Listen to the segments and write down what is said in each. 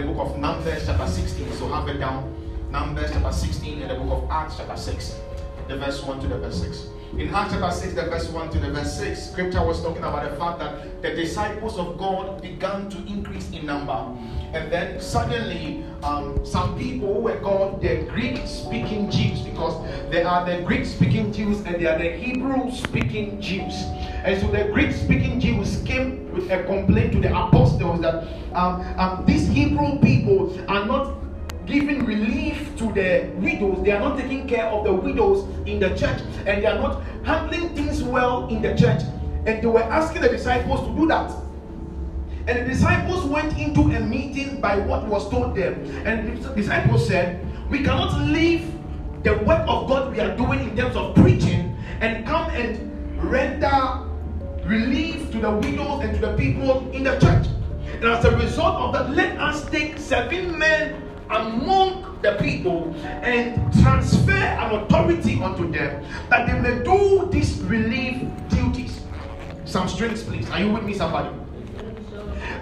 the book of Numbers, chapter 16. So have it down. Numbers, chapter 16, and the book of Acts, chapter 6, the verse 1 to the verse 6. In Acts chapter 6, the verse 1 to the verse 6, scripture was talking about the fact that the disciples of God began to increase in number. And then suddenly, um, some people were called the Greek speaking Jews, because there are the Greek speaking Jews and there are the Hebrew speaking Jews. And so the Greek speaking Jews came with a complaint to the apostles that um, um, these Hebrew people are not giving relief to the widows. They are not taking care of the widows in the church and they are not handling things well in the church. And they were asking the disciples to do that. And the disciples went into a meeting by what was told them. And the disciples said, We cannot leave the work of God we are doing in terms of preaching and come and render relief to the widows and to the people in the church. And as a result of that, let us take seven men among the people and transfer an authority unto them that they may do these relief duties. Some strings, please. Are you with me, somebody?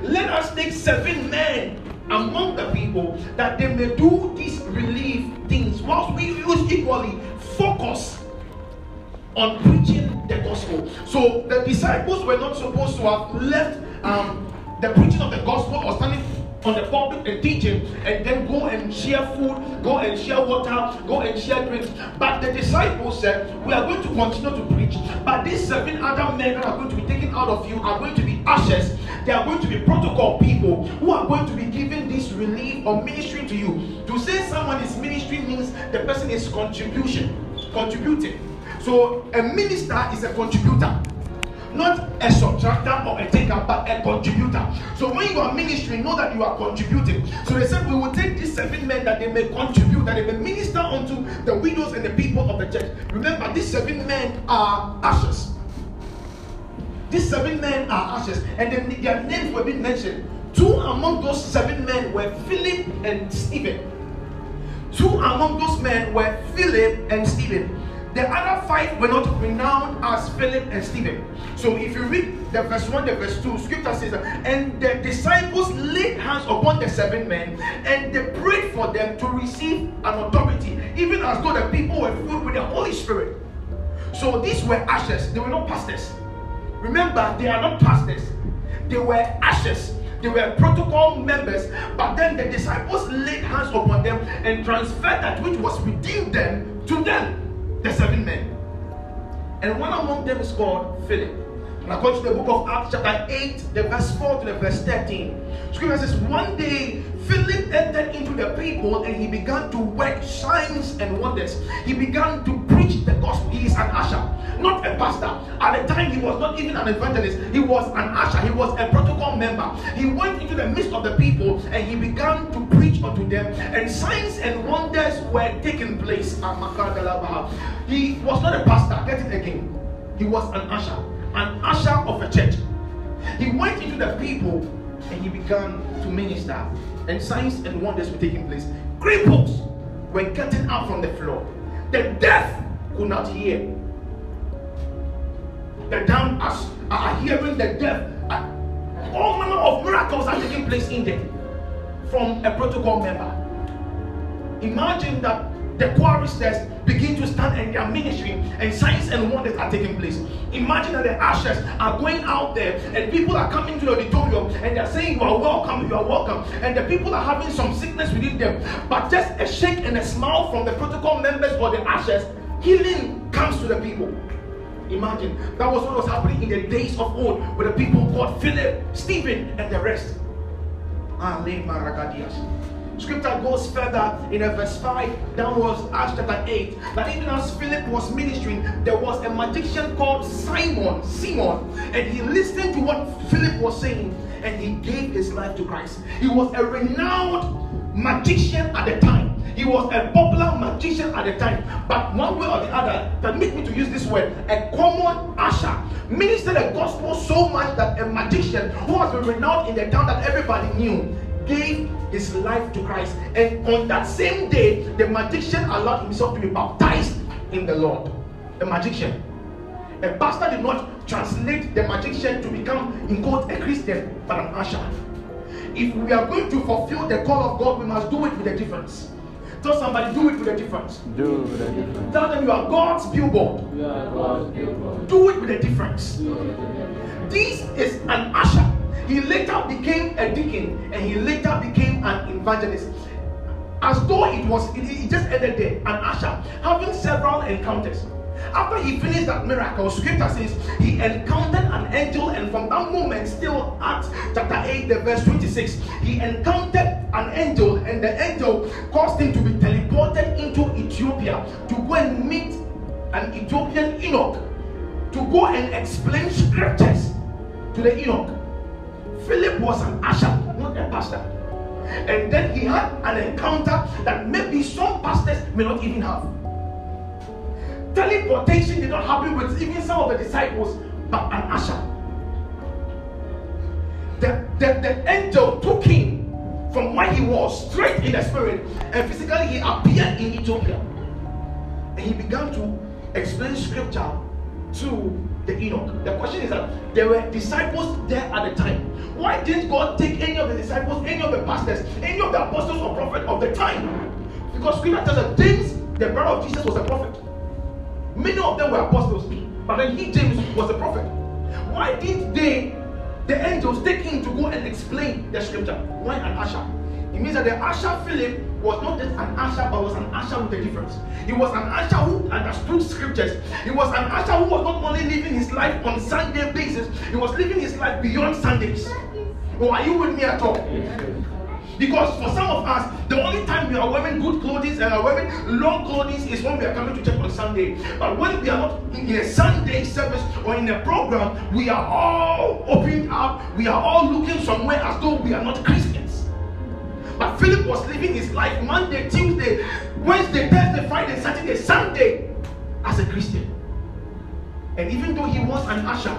Let us take seven men among the people that they may do these relief things whilst we use equally focus on preaching the gospel. So the disciples were not supposed to have left um, the preaching of the gospel or standing on the pulpit and teaching and then go and share food, go and share water, go and share drinks. But the disciples said, We are going to continue to preach. But these seven other men that are going to be taken out of you are going to be ashes. They are going to be protocol people who are going to be giving this relief or ministering to you. To say someone is ministering means the person is contribution, contributing. So a minister is a contributor not a subtractor or a taker, but a contributor. So when you are ministering, know that you are contributing. So they said, We will take these seven men that they may contribute, that they may minister unto the widows and the people of the church. Remember, these seven men are ashes. These seven men are ashes, and then their names were being mentioned. Two among those seven men were Philip and Stephen. Two among those men were Philip and Stephen. The other five were not renowned as Philip and Stephen. So if you read the verse 1, the verse 2, scripture says and the disciples laid hands upon the seven men and they prayed for them to receive an authority, even as though the people were filled with the Holy Spirit. So these were ashes, they were not pastors. Remember, they are not pastors, they were ashes. They were protocol members, but then the disciples laid hands upon them and transferred that which was within them to them the seven men. And one among them is called Philip. And according to the book of Acts, chapter 8, the verse 4 to the verse 13, scripture says, One day Philip entered into the people and he began to work signs and wonders. He began to preach the gospel. He is an usher, not a pastor. At the time, he was not even an evangelist, he was an usher, he was a protocol member. He went into the midst of the people and he began to preach unto them, and signs and wonders were taking place. He was not a pastor, get it again. He was an usher an usher of a church. He went into the people and he began to minister, and signs and wonders were taking place. Cripples were getting up from the floor. The deaf could not hear. The dumb are hearing the deaf. All manner of miracles are taking place in there from a protocol member. Imagine that the choristers begin to stand and they are ministering, and signs and wonders are taking place. Imagine that the ashes are going out there, and people are coming to the auditorium and they're saying, You are welcome, you are welcome. And the people are having some sickness within them, but just a shake and a smile from the protocol members or the ashes, healing comes to the people. Imagine that was what was happening in the days of old with the people called Philip, Stephen, and the rest. Ah, Scripture goes further in uh, verse 5 downwards, Acts chapter 8, that even as Philip was ministering, there was a magician called Simon, Simon, and he listened to what Philip was saying and he gave his life to Christ. He was a renowned magician at the time. He was a popular magician at the time, but one way or the other, permit me to use this word, a common usher ministered the gospel so much that a magician who been renowned in the town that everybody knew gave his life to Christ. And on that same day, the magician allowed himself to be baptized in the Lord. The magician. A pastor did not translate the magician to become, in quote, a Christian, but an usher. if we are going to fulfill the call of God, we must do it with a difference. Tell somebody, do it with a difference. Do it with a difference. Tell them you are God's billboard. Do it with a difference. This is an usher. He later became a deacon and he later became an evangelist. As though it was, it, just ended there. An usher having several encounters. After he finished that miracle, scripture says he encountered an angel, and from that moment, still Acts chapter 8, the verse 26, he encountered an angel, and the angel caused him to be teleported into Ethiopia to go and meet an Ethiopian eunuch to go and explain scriptures to the eunuch. Philip was an usher, not a pastor. And then he had an encounter that maybe some pastors may not even have. Teleportation did not happen with even some of the disciples, but an usher. The, the, the angel took him from where he was straight in the spirit, and physically he appeared in Ethiopia. And he began to explain scripture to the eunuch. The question is that there were disciples there at the time. Why didn't God take any of the disciples, any of the pastors, any of the apostles or prophets of the time? Because scripture tells us James, the brother of Jesus, was a prophet. Many of them were apostles, but then he, James, was a prophet. Why didn't they, the angels, take him to go and explain the scripture? Why an usher? It means that the usher Philip was not just an usher, but was an usher with a difference. He was an usher who understood scriptures. He was an usher who was not only living his life on Sunday basis, he was living his life beyond Sundays. Oh, are you with me at all? Because for some of us, the only time we are wearing good clothes and are wearing long clothes is when we are coming to church on Sunday. But when we are not in a Sunday service or in a program, we are all opened up. We are all looking somewhere as though we are not Christians. But Philip was living his life Monday, Tuesday, Wednesday, Thursday, Friday, Saturday, Sunday as a Christian. And even though he was an usher,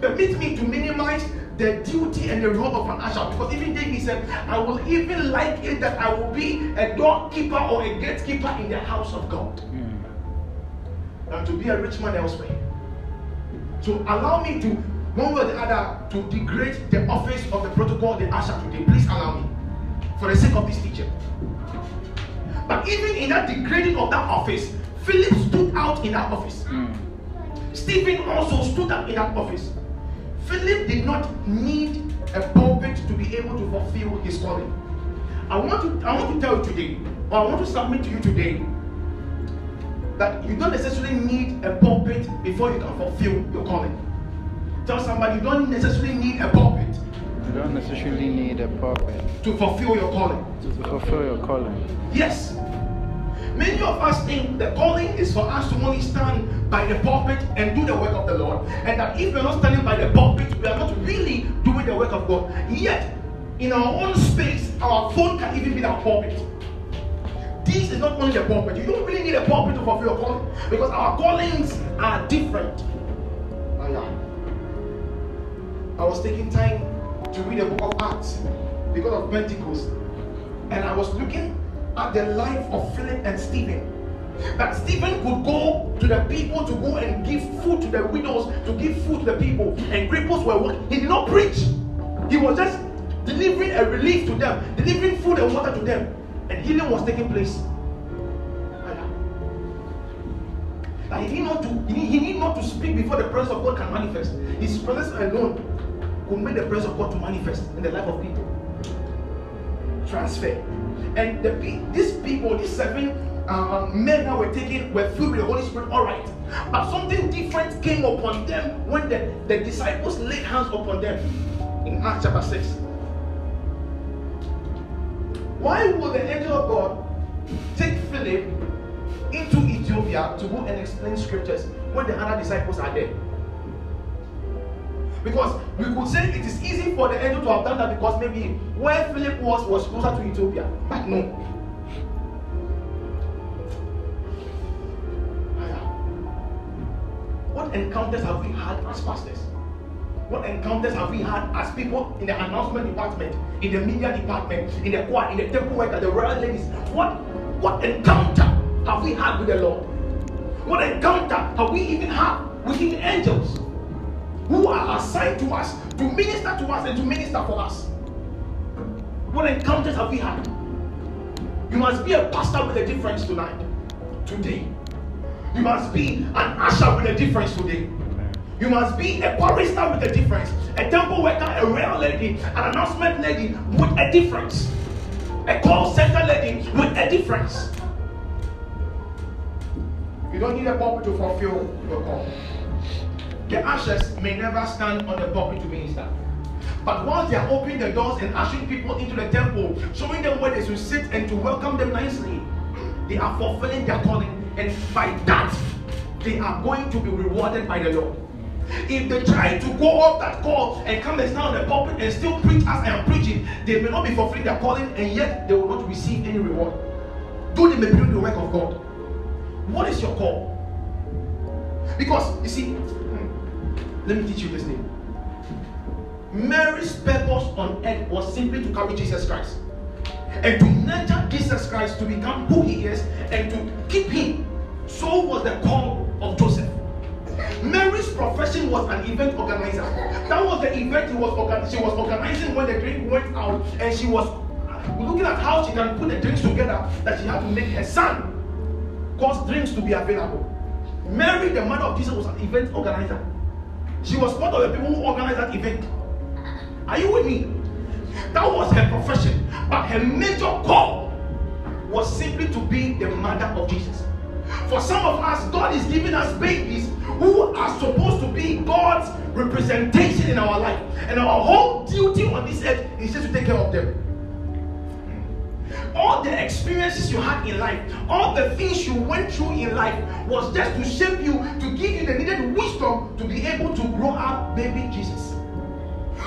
permit me to minimize the duty and the role of an usher. Because even David said, I will even like it that I will be a doorkeeper or a gatekeeper in the house of God mm. than to be a rich man elsewhere. So allow me to, one way or the other, to degrade the office of the protocol, the usher today. Please allow me. For the sake of this teacher. But even in that degrading of that office, Philip stood out in that office. Mm. Stephen also stood up in that office. Philip did not need a pulpit to be able to fulfill his calling. I want to I want to tell you today, or I want to submit to you today, that you don't necessarily need a pulpit before you can fulfill your calling. Tell somebody you don't necessarily need a pulpit. You don't necessarily need a pulpit to fulfill your calling. To fulfill your calling. Yes. Many of us think the calling is for us to only stand by the pulpit and do the work of the Lord. And that if we're not standing by the pulpit, we are not really doing the work of God. Yet, in our own space, our phone can even be our pulpit. This is not only the pulpit. You don't really need a pulpit to fulfill your calling because our callings are different. I was taking time to read the book of Acts because of Pentecost, and I was looking at the life of Philip and Stephen. That Stephen could go to the people to go and give food to the widows, to give food to the people, and cripples were. He did not preach, he was just delivering a relief to them, delivering food and water to them, and healing was taking place. That he need not to he need not to speak before the presence of God can manifest. His presence alone will make the presence of God to manifest in the life of people. Transfer. And the, these people, these seven uh, men that were taken were filled with the Holy Spirit, all right. But something different came upon them when the, the disciples laid hands upon them in Acts chapter 6. Why would the angel of God take Philip into Ethiopia to go and explain scriptures when the other disciples are there? Because we could say it is easy for the angel to have done that because maybe where Philip was was closer to Ethiopia. But no. What encounters have we had as pastors? What encounters have we had as people in the announcement department, in the media department, in the choir, in the temple work, the royal ladies? What what encounter have we had with the Lord? What encounter have we even had with the angels? Who are assigned to us to minister to us and to minister for us. What encounters have we had? You must be a pastor with a difference tonight, today. You must be an usher with a difference today. You must be a barrister with a difference, a temple worker, a real lady, an announcement lady with a difference, a call center lady with a difference. You don't need a pulpit to fulfill your call. The ushers may never stand on the pulpit to minister. But once they are opening the doors and ushering people into the temple, showing them where they should sit and to welcome them nicely, they are fulfilling their calling. And by that, they are going to be rewarded by the Lord. If they try to go off that call and come and stand on the pulpit and still preach as I am preaching, they may not be fulfilling their calling and yet they will not receive any reward. Though they may be doing the work of God. What is your call? Because you see, let me teach you this thing. Mary's purpose on earth was simply to carry Jesus Christ and to nurture Jesus Christ to become who he is and to keep him. So was the call of Joseph. Mary's profession was an event organizer. That was the event he was organizing. She was organizing when the drink went out, and she was uh, looking at how she can put the drinks together that she had to make her son cause drinks to be available. Mary, the mother of Jesus, was an event organizer. She was one of the people who organized that event. Are you with me? That was her profession. But her major call was simply to be the mother of Jesus. For some of us, God is giving us babies who are supposed to be God's representation in our life. And our whole duty on this earth is just to take care of them. All the experiences you had in life, all the things you went through in life was just to shape you, to give you the needed wisdom to be able to grow up baby Jesus.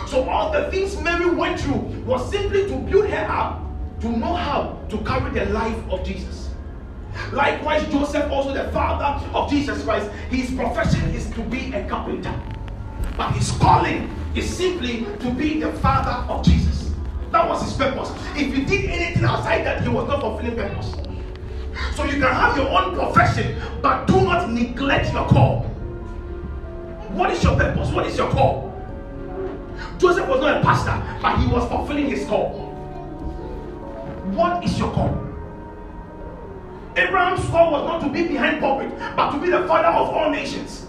So all the things Mary went through was simply to build her up to know how to carry the life of Jesus. Likewise, Joseph, also the father of Jesus Christ, his profession is to be a carpenter. But his calling is simply to be the father of Jesus. That was his purpose. If you did anything outside that, he was not fulfilling purpose. So you can have your own profession, but do not neglect your call. What is your purpose? What is your call? Joseph was not a pastor, but he was fulfilling his call. What is your call? Abraham's call was not to be behind pulpit, but to be the father of all nations.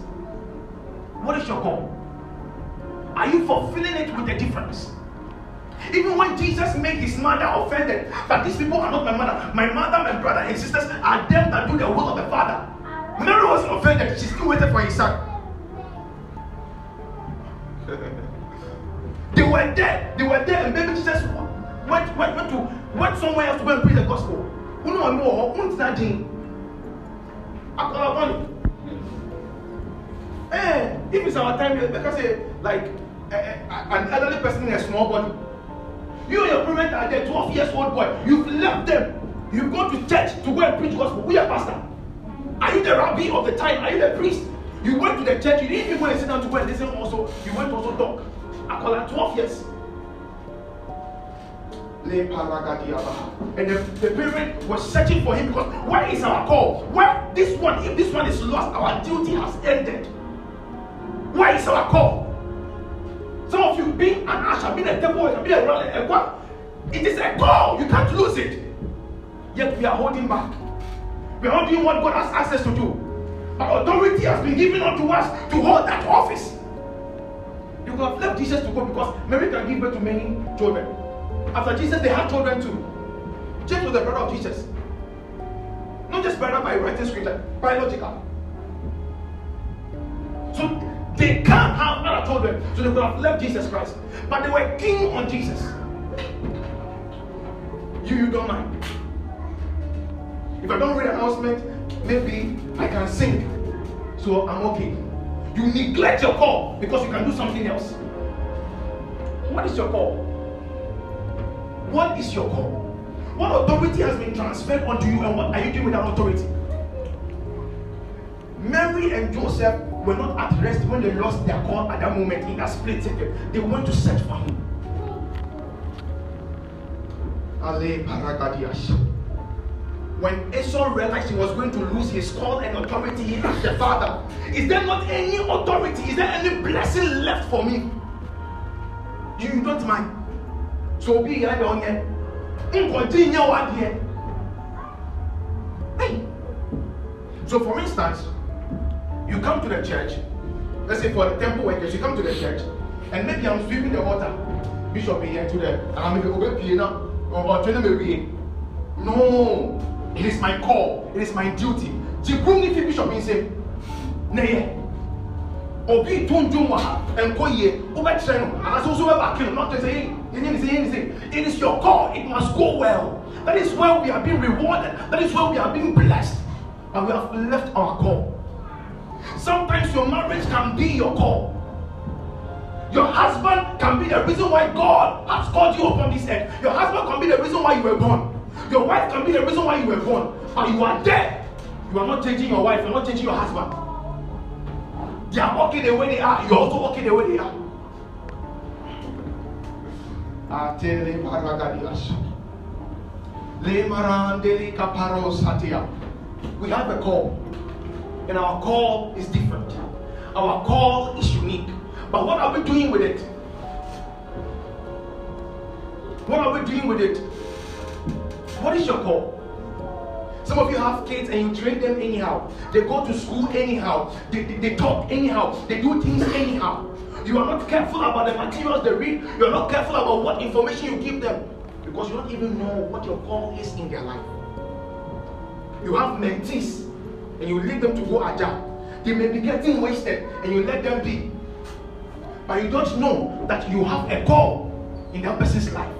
What is your call? Are you fulfilling it with a difference? Even when Jesus made his mother offended, but these people are not my mother. My mother, my brother, and sisters are them that do the will of the Father. Mary was offended. She still waited for his son. they were there. They were there, and baby Jesus went, went, went to went somewhere else to go and preach the gospel. Who know more? Who's that thing? Eh, if it's our time, because say like an elderly person in a small body. You and your parents are there, 12 years old boy. You've left them. You go to church to go and preach gospel. Who are pastor? Are you the rabbi of the time? Are you the priest? You went to the church. You didn't even go and sit down to go and listen also. You went to also talk. I call that 12 years. And the, the parent was searching for him because where is our call? Where this one, if this one is lost, our duty has ended. Where is our call? Some of you being an usher, being a temple worker, being a runner, a what? It is a call. You can't lose it. Yet we are holding back. We are not doing what God has asked us to do. Our authority has been given unto us to hold that office. You could have left Jesus to go because Mary can give birth to many children. After Jesus, they had children too. James was the brother of Jesus. Not just brother by writing scripture, biological. So they can't have other children, so they could have left Jesus Christ. But they were keen on Jesus. You, you don't mind. If I don't read announcement, maybe I can sing. So I'm okay. You neglect your call because you can do something else. What is your call? What is your call? What authority has been transferred onto you, and what are you doing with that authority? Mary and Joseph were not at rest when they lost their call at that moment in that split second. They went to search for him. When Esau realized he was going to lose his call and authority, he asked the father, Is there not any authority? Is there any blessing left for me? You, you don't mind. So obi yɛ deɛ ɔnyɛ. Nkɔgye nyɛ wadeɛ. Hey. So for instance, you come to the church, let's say for the temple workers, you come to the church, and maybe I'm sweeping the water. Bishop be here to the and I'm going to now or turn them. No, it is my call, it is my duty. Jibrum if bishop in say, Nay, obi wá nkọ yie ó bẹ kyerẹ no anaasẹ oṣù bẹ bá kí no not to say it is your call. It must go well. That is where we are being rewarded. That is where we are being blessed. And we have left our call sometimes your marriage can be your call. Your husband can be the reason why God has called you upon this earth. Your husband can be the reason why you were born. Your wife can be the reason why you were born. But you are there you are not changing your wife. You are not changing your husband. They are walking the way they are. You're also walking the way they are. We have a call. And our call is different. Our call is unique. But what are we doing with it? What are we doing with it? What is your call? Some of you have kids and you train them anyhow. They go to school anyhow. They, they, they talk anyhow. They do things anyhow. You are not careful about the materials they read. You are not careful about what information you give them because you don't even know what your call is in their life. You have mentees and you leave them to go agile. They may be getting wasted and you let them be. But you don't know that you have a call in that person's life.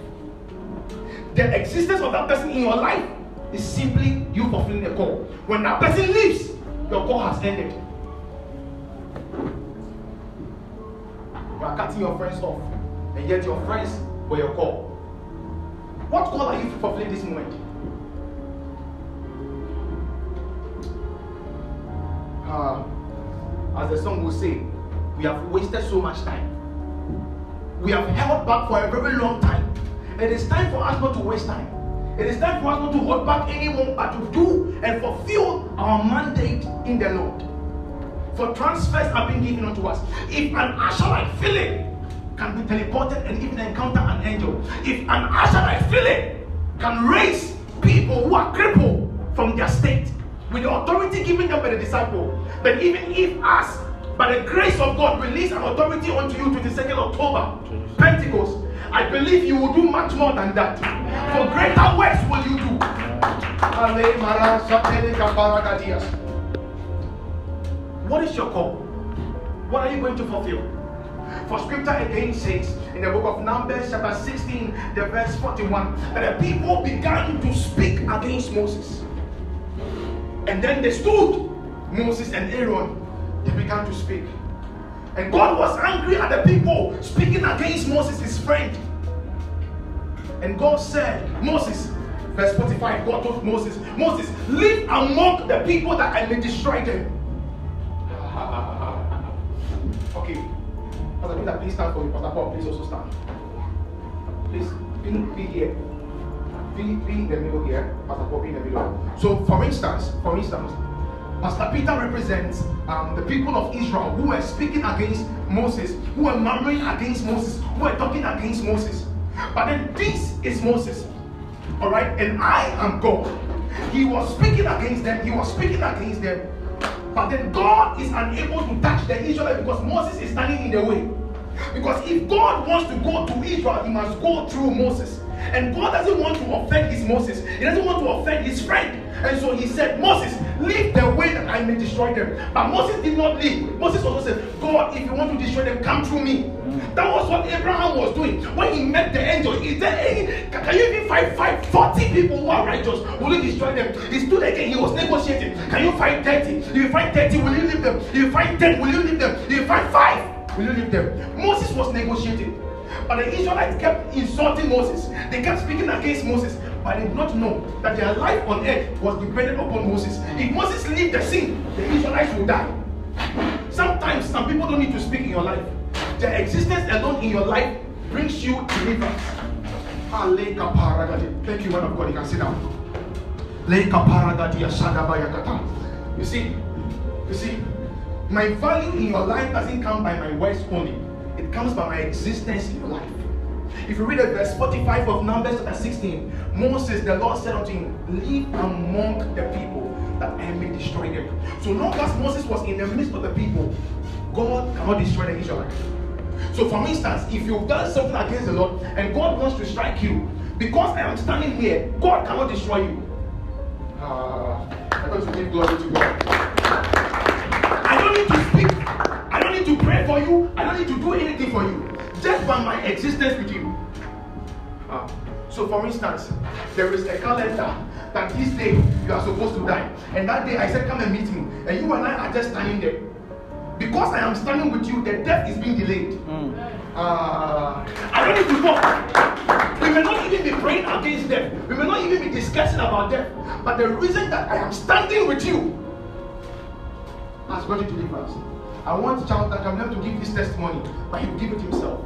The existence of that person in your life is simply you fulfilling the call. When that person leaves, your call has ended. You are cutting your friends off, and yet your friends were your call. What call are you fulfilling this moment? Uh, as the song will say, we have wasted so much time. We have held back for a very long time. It is time for us not to waste time. It is time for us not to hold back anymore, but to do and fulfill our mandate in the Lord. For transfers have been given unto us. If an like Philip can be teleported and even encounter an angel, if an like Philip can raise people who are crippled from their state with the authority given them by the disciple, then even if us, by the grace of God, release an authority unto you to the 2nd October, Pentecost, I believe you will do much more than that. For greater works will you do. What is your call? What are you going to fulfill? For scripture again says in the book of Numbers, chapter 16, the verse 41, that the people began to speak against Moses. And then they stood, Moses and Aaron, they began to speak. And God was angry at the people speaking against Moses, his friend. And God said, Moses, verse 45, God told Moses, Moses, live among the people that I may destroy them. okay. Pastor Peter, please stand for me. Pastor Paul, please also stand. Please, be, be here. In the middle here. Pastor in the middle. So, for instance, for instance, Pastor Peter represents um, the people of Israel who were speaking against Moses, who were murmuring against Moses, who were talking against Moses. But then this is Moses. All right, and I am God. He was speaking against them, he was speaking against them. But then God is unable to touch the Israelites because Moses is standing in the way. Because if God wants to go to Israel, he must go through Moses. And God doesn't want to offend his Moses. He doesn't want to offend his friend. And so he said, Moses, leave the way that I may destroy them. But Moses did not leave. Moses also said, God, if you want to destroy them, come through me. That was what Abraham was doing when he met the angel. Is there any, can you even fight, fight 40 people who are righteous? Will you destroy them? He stood again, he was negotiating. Can you fight 30? If you fight 30, will you leave them? If you fight 10, will you leave them? If you fight 5, will you leave them? Moses was negotiating. But the Israelites kept insulting Moses. They kept speaking against Moses. But they did not know that their life on earth was dependent upon Moses. If Moses leave the scene, the Israelites will die. Sometimes some people don't need to speak in your life. The existence alone in your life brings you deliverance. Thank you, man of God. You can sit down. You see, you see, my value in your life doesn't come by my words only. Comes by my existence in your life. If you read the verse 45 of Numbers chapter 16, Moses, the Lord said unto him, Live among the people that I may destroy them. So long as Moses was in the midst of the people, God cannot destroy the Israelites. So, for instance, if you've done something against the Lord and God wants to strike you, because I am standing here, God cannot destroy you. Uh, I got to give glory to God. I don't need to speak. I don't need to pray for you. I don't need to do anything for you. Just by my existence with you. Uh, so, for instance, there is a calendar that this day you are supposed to die. And that day I said, Come and meet me. And you and I are just standing there. Because I am standing with you, the death is being delayed. Mm. Uh, I don't need to talk. We may not even be praying against death. We may not even be discussing about death. But the reason that I am standing with you has got you deliverance. I want child that I'm to give this testimony, but he will give it himself.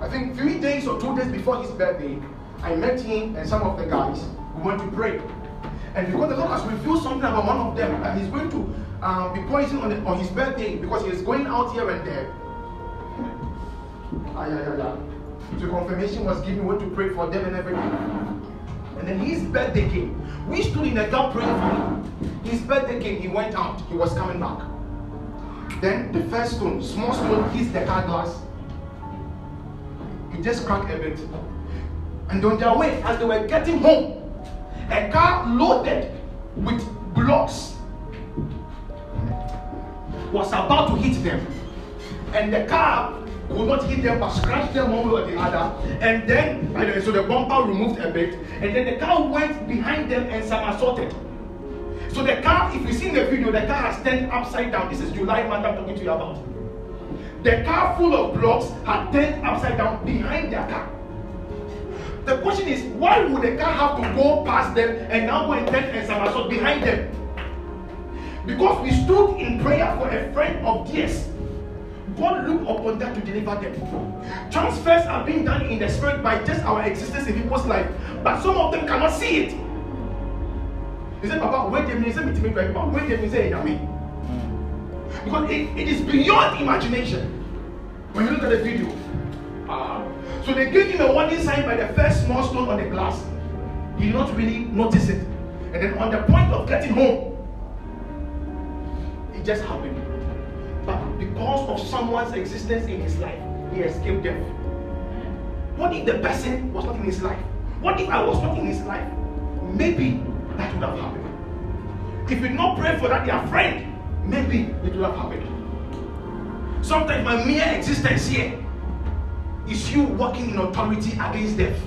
I think three days or two days before his birthday, I met him and some of the guys. We went to pray. And because the Lord has revealed something about one of them, that he's going to um, be poisoned on, the, on his birthday because he is going out here and there. Ah, yeah, yeah, yeah. So confirmation was given, we went to pray for them and everything. And then his birthday came. We stood in the gap praying for him. His birthday came, he went out, he was coming back. Then the first stone, small stone, hits the car glass. It just cracked a bit. And on their way, as they were getting home, a car loaded with blocks was about to hit them. And the car could not hit them but scratched them one way or the other. And then, so the bumper removed a bit. And then the car went behind them and somersaulted. So the car, if you see in the video, the car has turned upside down. This is July month I'm talking to you about. The car full of blocks had turned upside down behind their car. The question is, why would the car have to go past them and now go and turn and somersault behind them? Because we stood in prayer for a friend of theirs. God looked upon that to deliver them. Transfers are being done in the spirit by just our existence in people's life, but some of them cannot see it. He said, Papa, wait a minute, say me to me, Papa, wait a minute, say Yami. Because it, it is beyond imagination. When you look at the video. Uh, so they gave him a warning sign by the first small stone on the glass. He did not really notice it. And then on the point of getting home, it just happened. But because of someone's existence in his life, he escaped death. What if the person was not in his life? What if I was not in his life? Maybe that would have happened. If we not pray for that, their friend, maybe it would have happened. Sometimes my mere existence here is you walking in authority against death.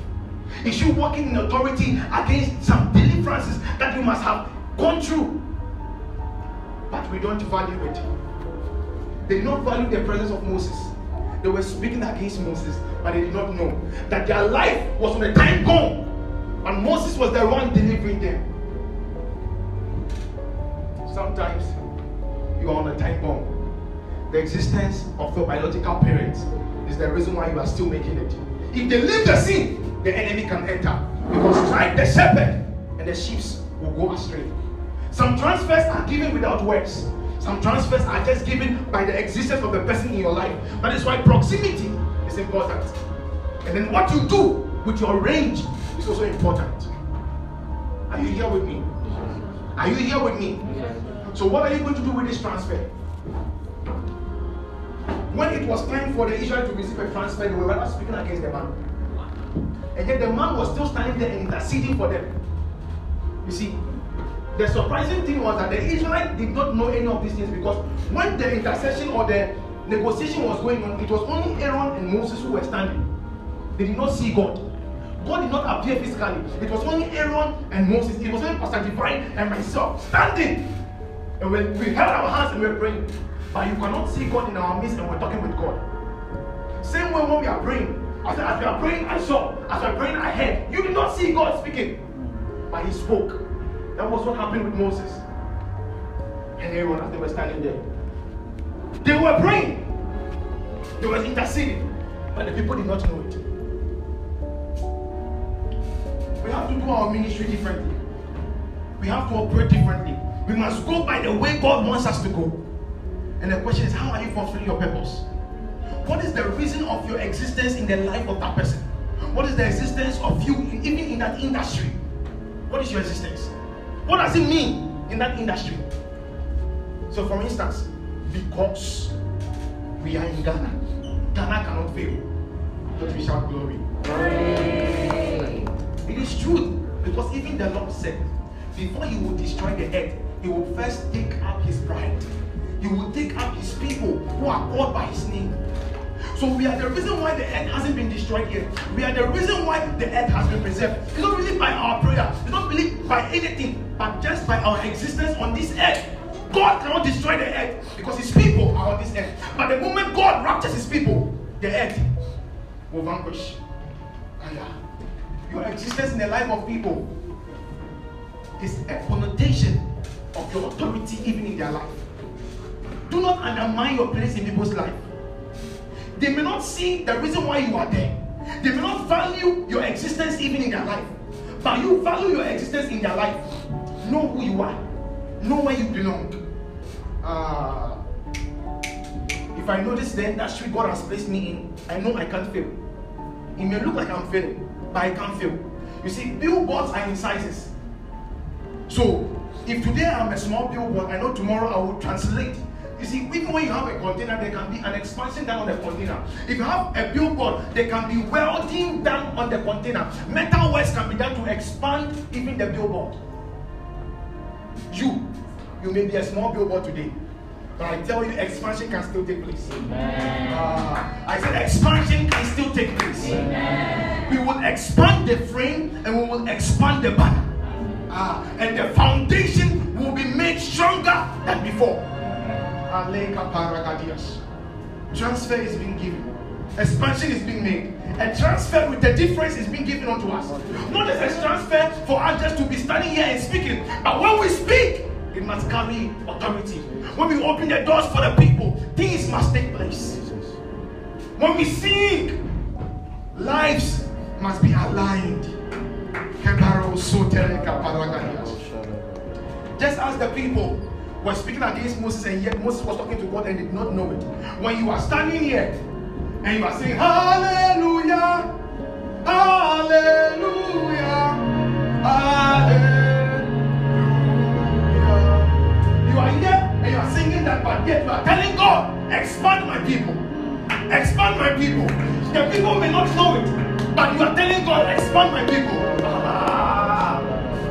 Is you walking in authority against some deliverances that you must have gone through. But we don't value it. They did not value the presence of Moses. They were speaking against Moses, but they did not know that their life was on a time bomb. And Moses was the one delivering them. Sometimes you are on a time bomb. The existence of your biological parents is the reason why you are still making it. If they leave the scene, the enemy can enter. Because strike the shepherd and the sheep will go astray. Some transfers are given without words. Some transfers are just given by the existence of the person in your life. That is why proximity is important. And then what you do with your range is also important. Are you here with me? Are you here with me? So, what are you going to do with this transfer? When it was time for the Israel to receive a transfer, they were rather speaking against the man. And yet the man was still standing there and interceding for them. You see, the surprising thing was that the Israelites did not know any of these things because when the intercession or the negotiation was going on, it was only Aaron and Moses who were standing. They did not see God. God did not appear physically. It was only Aaron and Moses. It was only Pastor Divine and myself standing. And when we held our hands and we were praying. But you cannot see God in our midst and we're talking with God. Same way when we are praying. As, as we are praying, I saw. As we are praying, I heard. You did not see God speaking. But he spoke. That was what happened with Moses. And Aaron as they were standing there. They were praying. They were interceding. But the people did not know it. We have to do our ministry differently. We have to operate differently. We must go by the way God wants us to go. And the question is, how are you fulfilling your purpose? what is the reason of your existence in the life of that person? What is the existence of you in, even in that industry? What is your existence? What does it mean in that industry? So, for instance, because we are in Ghana, Ghana cannot fail. But we shout glory. It is true because even the Lord said, before he will destroy the earth, he will first take up his bride. He will take up his people who are called by his name. So we are the reason why the earth hasn't been destroyed yet. We are the reason why the earth has been preserved. It's not really by our prayer. It's not really by anything, but just by our existence on this earth. God cannot destroy the earth because his people are on this earth. But the moment God raptures his people, the earth will vanquish. Your existence in the life of people is a connotation of your authority even in their life. Do not undermine your place in people's life. They may not see the reason why you are there. They may not value your existence even in their life. But you value your existence in their life. Know who you are. Know where you belong. Uh, if I know this is the industry God has placed me in, I know I can't fail. It may look like I'm failing, but I can't fail. You see, billboards are in sizes. So, if today I'm a small billboard, I know tomorrow I will translate you see, even when you have a container, there can be an expansion done on the container. If you have a billboard, there can be welding done on the container. Metal works can be done to expand even the billboard. You, you may be a small billboard today, but I tell you, expansion can still take place. Uh, I said expansion can still take place. Amen. We will expand the frame and we will expand the banner. Uh, and the foundation will be made stronger than before. Transfer is being given. Expansion is being made. A transfer with the difference is being given unto us. Not as a transfer for us just to be standing here and speaking, but when we speak, it must carry authority. When we open the doors for the people, things must take place. When we sing, lives must be aligned. Just as the people were speaking against Moses, and yet Moses was talking to God and did not know it. When you are standing here and you are saying, Hallelujah, Hallelujah, Hallelujah. You are here and you are singing that, but yet you are telling God, expand my people, expand my people. The people may not know it, but you are telling God, expand my people.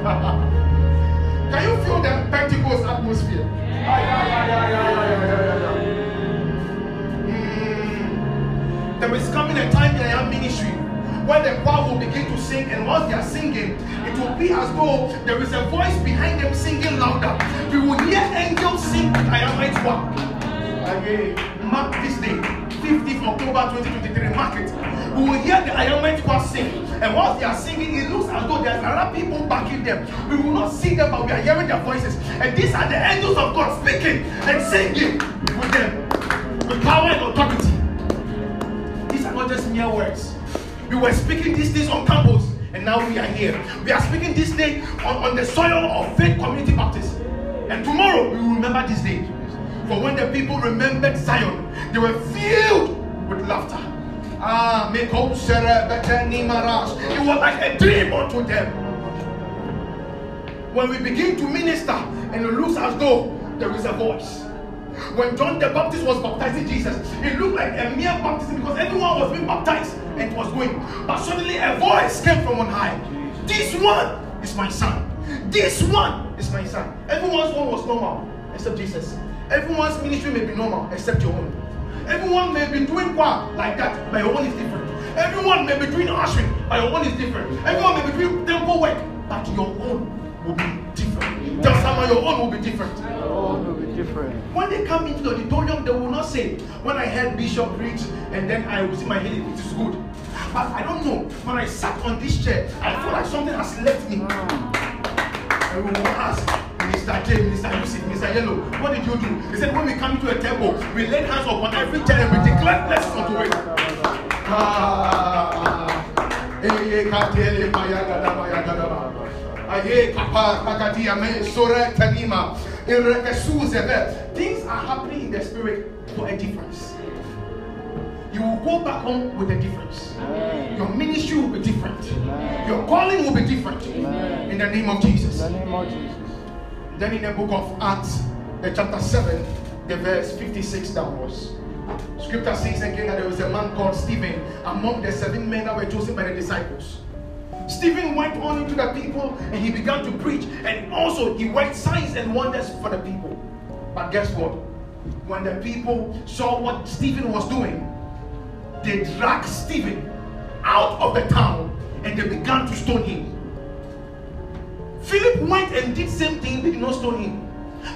Can you feel the Pentecost atmosphere? Mm. There is coming a time in our ministry where the choir will begin to sing, and once they are singing, it will be as though there is a voice behind them singing louder. We will hear angels sing with Ayamite choir. Mark this day, 15th October 2023, mark it. We will hear the Ayamite choir sing. And whilst they are singing, it looks as though there's other people backing them. We will not see them, but we are hearing their voices. And these are the angels of God speaking and singing with them with power and authority. These are not just mere words. We were speaking these things on campus, and now we are here. We are speaking this day on, on the soil of Faith Community Baptist. And tomorrow we will remember this day. For when the people remembered Zion, they were filled with laughter. Ah, It was like a dream unto them. When we begin to minister and it looks as though there is a voice. When John the Baptist was baptizing Jesus, it looked like a mere baptism because everyone was being baptized and it was going. But suddenly a voice came from on high. This one is my son. This one is my son. Everyone's one was normal except Jesus. Everyone's ministry may be normal except your own. Everyone may be doing what like that, but your own is different. Everyone may be doing ushering, but your own is different. Everyone may be doing temple work, but your own will be different. Tell someone your own will be different. Your own will be different. When they come into the auditorium, they will not say, when I heard Bishop preach and then I will see my healing, it is good. But I don't know. When I sat on this chair, I feel like something has left me. Will ask, Mr. J, Mr. Yusuf, Mr. Yellow, what did you do? He said, when we come into a temple, we lay hands upon every chair and we declare blessings unto it. Ah, eh, eh, katele, maya, gada, maya, gada, ba. Aye, kapa, kakadia, me, sore, tanima, ireke, suze. Things are happening in the spirit for a difference. You will go back home with a difference. Amen. Your ministry will be different. Amen. Your calling will be different. Amen. In the name of In Jesus. Then in the book of Acts, the chapter 7, the verse 56 downwards. Scripture says again that there was a man called Stephen among the seven men that were chosen by the disciples. Stephen went on into the people and he began to preach, and also he worked signs and wonders for the people. But guess what? When the people saw what Stephen was doing, they dragged Stephen out of the town and they began to stone him. Philip went and did same thing, they did not stone him.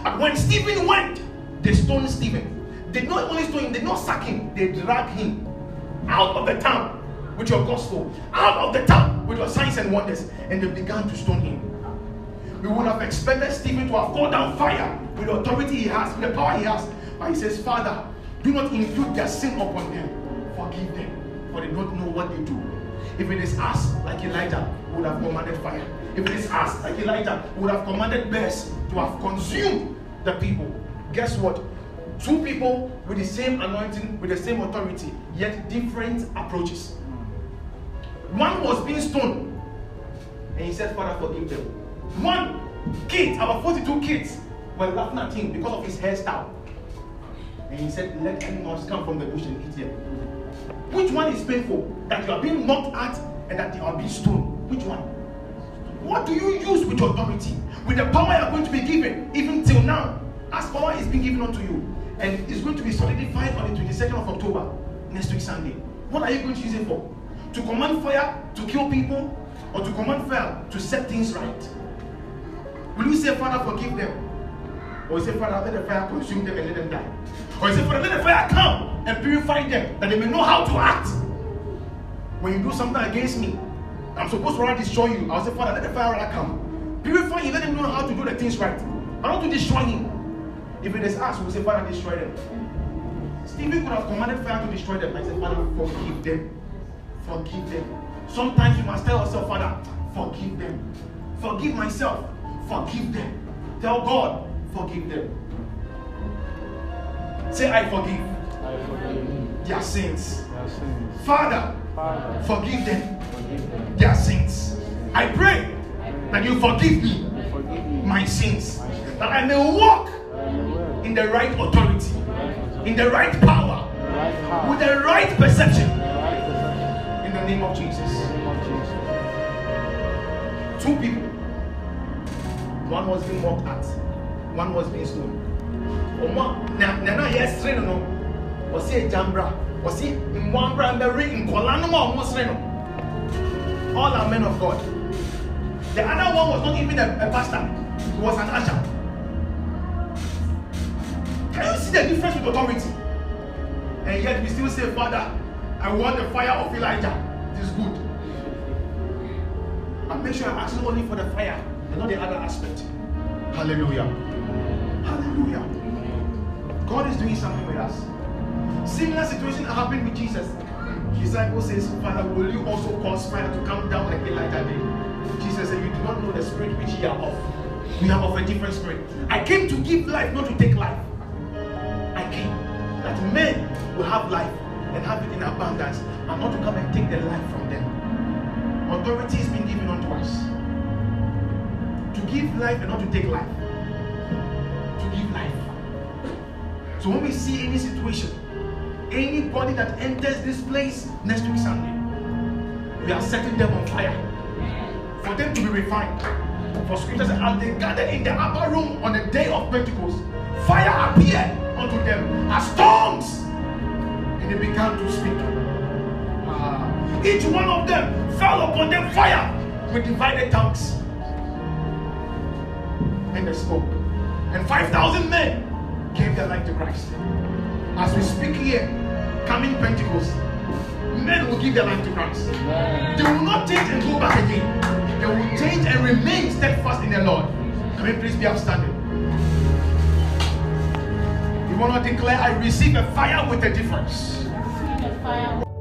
But when Stephen went, they stoned Stephen. They not only stone him, they not sack him, they dragged him out of the town with your gospel, out of the town with your signs and wonders, and they began to stone him. We would have expected Stephen to have called down fire with the authority he has, with the power he has. But he says, Father, do not impute their sin upon them. Forgive them, for they don't know what they do. If it is us, like Elijah, would have commanded fire. If it is us, like Elijah, would have commanded bears to have consumed the people. Guess what? Two people with the same anointing, with the same authority, yet different approaches. One was being stoned, and he said, Father, forgive them. One kid, about 42 kids, were laughing at him because of his hairstyle. And he said, Let animals come from the bush and eat them. Which one is painful? That you are being mocked at and that you are being stoned? Which one? What do you use with your authority? With the power you are going to be given, even till now, as power is being given unto you, and it's going to be solidified on the 22nd of October, next week Sunday. What are you going to use it for? To command fire to kill people, or to command fire to set things right? Will you say, Father, forgive them? Or you say, Father, let the fire consume them and let them die? Or you say, Father, let the fire come and purify them that they may know how to act? When you do something against me, I'm supposed to rather destroy you. I'll say, Father, let the fire rather come. Purify him, let him know how to do the things right. I want to destroy him. If it is us, we'll say, Father, destroy them. Stephen could have commanded fire to destroy them. I said, Father, forgive them. Forgive them. Sometimes you must tell yourself, Father, forgive them. Forgive myself. Forgive them. Tell God, forgive them. Say, I forgive I forgive their sins. their sins. Father, Father, forgive them forgive them. Their sins. I pray that you forgive me my sins, that I may walk in the right authority, in in the right power, with the right perception. in the. In name of Jesus. Two people. One was being mocked at, one was being stoned. Ọmọ na na na yẹ sere no no, ọsi ejambra, ọsi nwambra mbẹri nkọla no ma ọmọ no. All are men of God. The other one was not even a, a pastor, he was an usher. Can you see the difference with authority? And yet we still say, Father, I want the fire of Elijah. It is good. But make sure you're asking only for the fire and not the other aspect. Hallelujah. Hallelujah. God is doing something with us. Similar situation happened with Jesus. Disciple says, Father, will you also cause fire to come down like Elijah did? Jesus said, You do not know the spirit which ye are of. We are of a different spirit. I came to give life, not to take life. I came that men will have life and have it in abundance, and not to come and take the life from them. Authority has been given unto us to give life and not to take life. To give life. So when we see any situation, anybody that enters this place next week Sunday, we are setting them on fire for them to be refined. For scriptures as they gathered in the upper room on the day of Pentecost, fire appeared unto them as tongues, and they began to speak. Ah, each one of them fell upon them fire with divided tongues, and they spoke. And 5,000 men gave their life to Christ. As we speak here, coming Pentecost, men will give their life to Christ. They will not change and go back again. They will change and remain steadfast in the Lord. Can we please be upstanding? You want to declare, I receive a fire with a difference. See the fire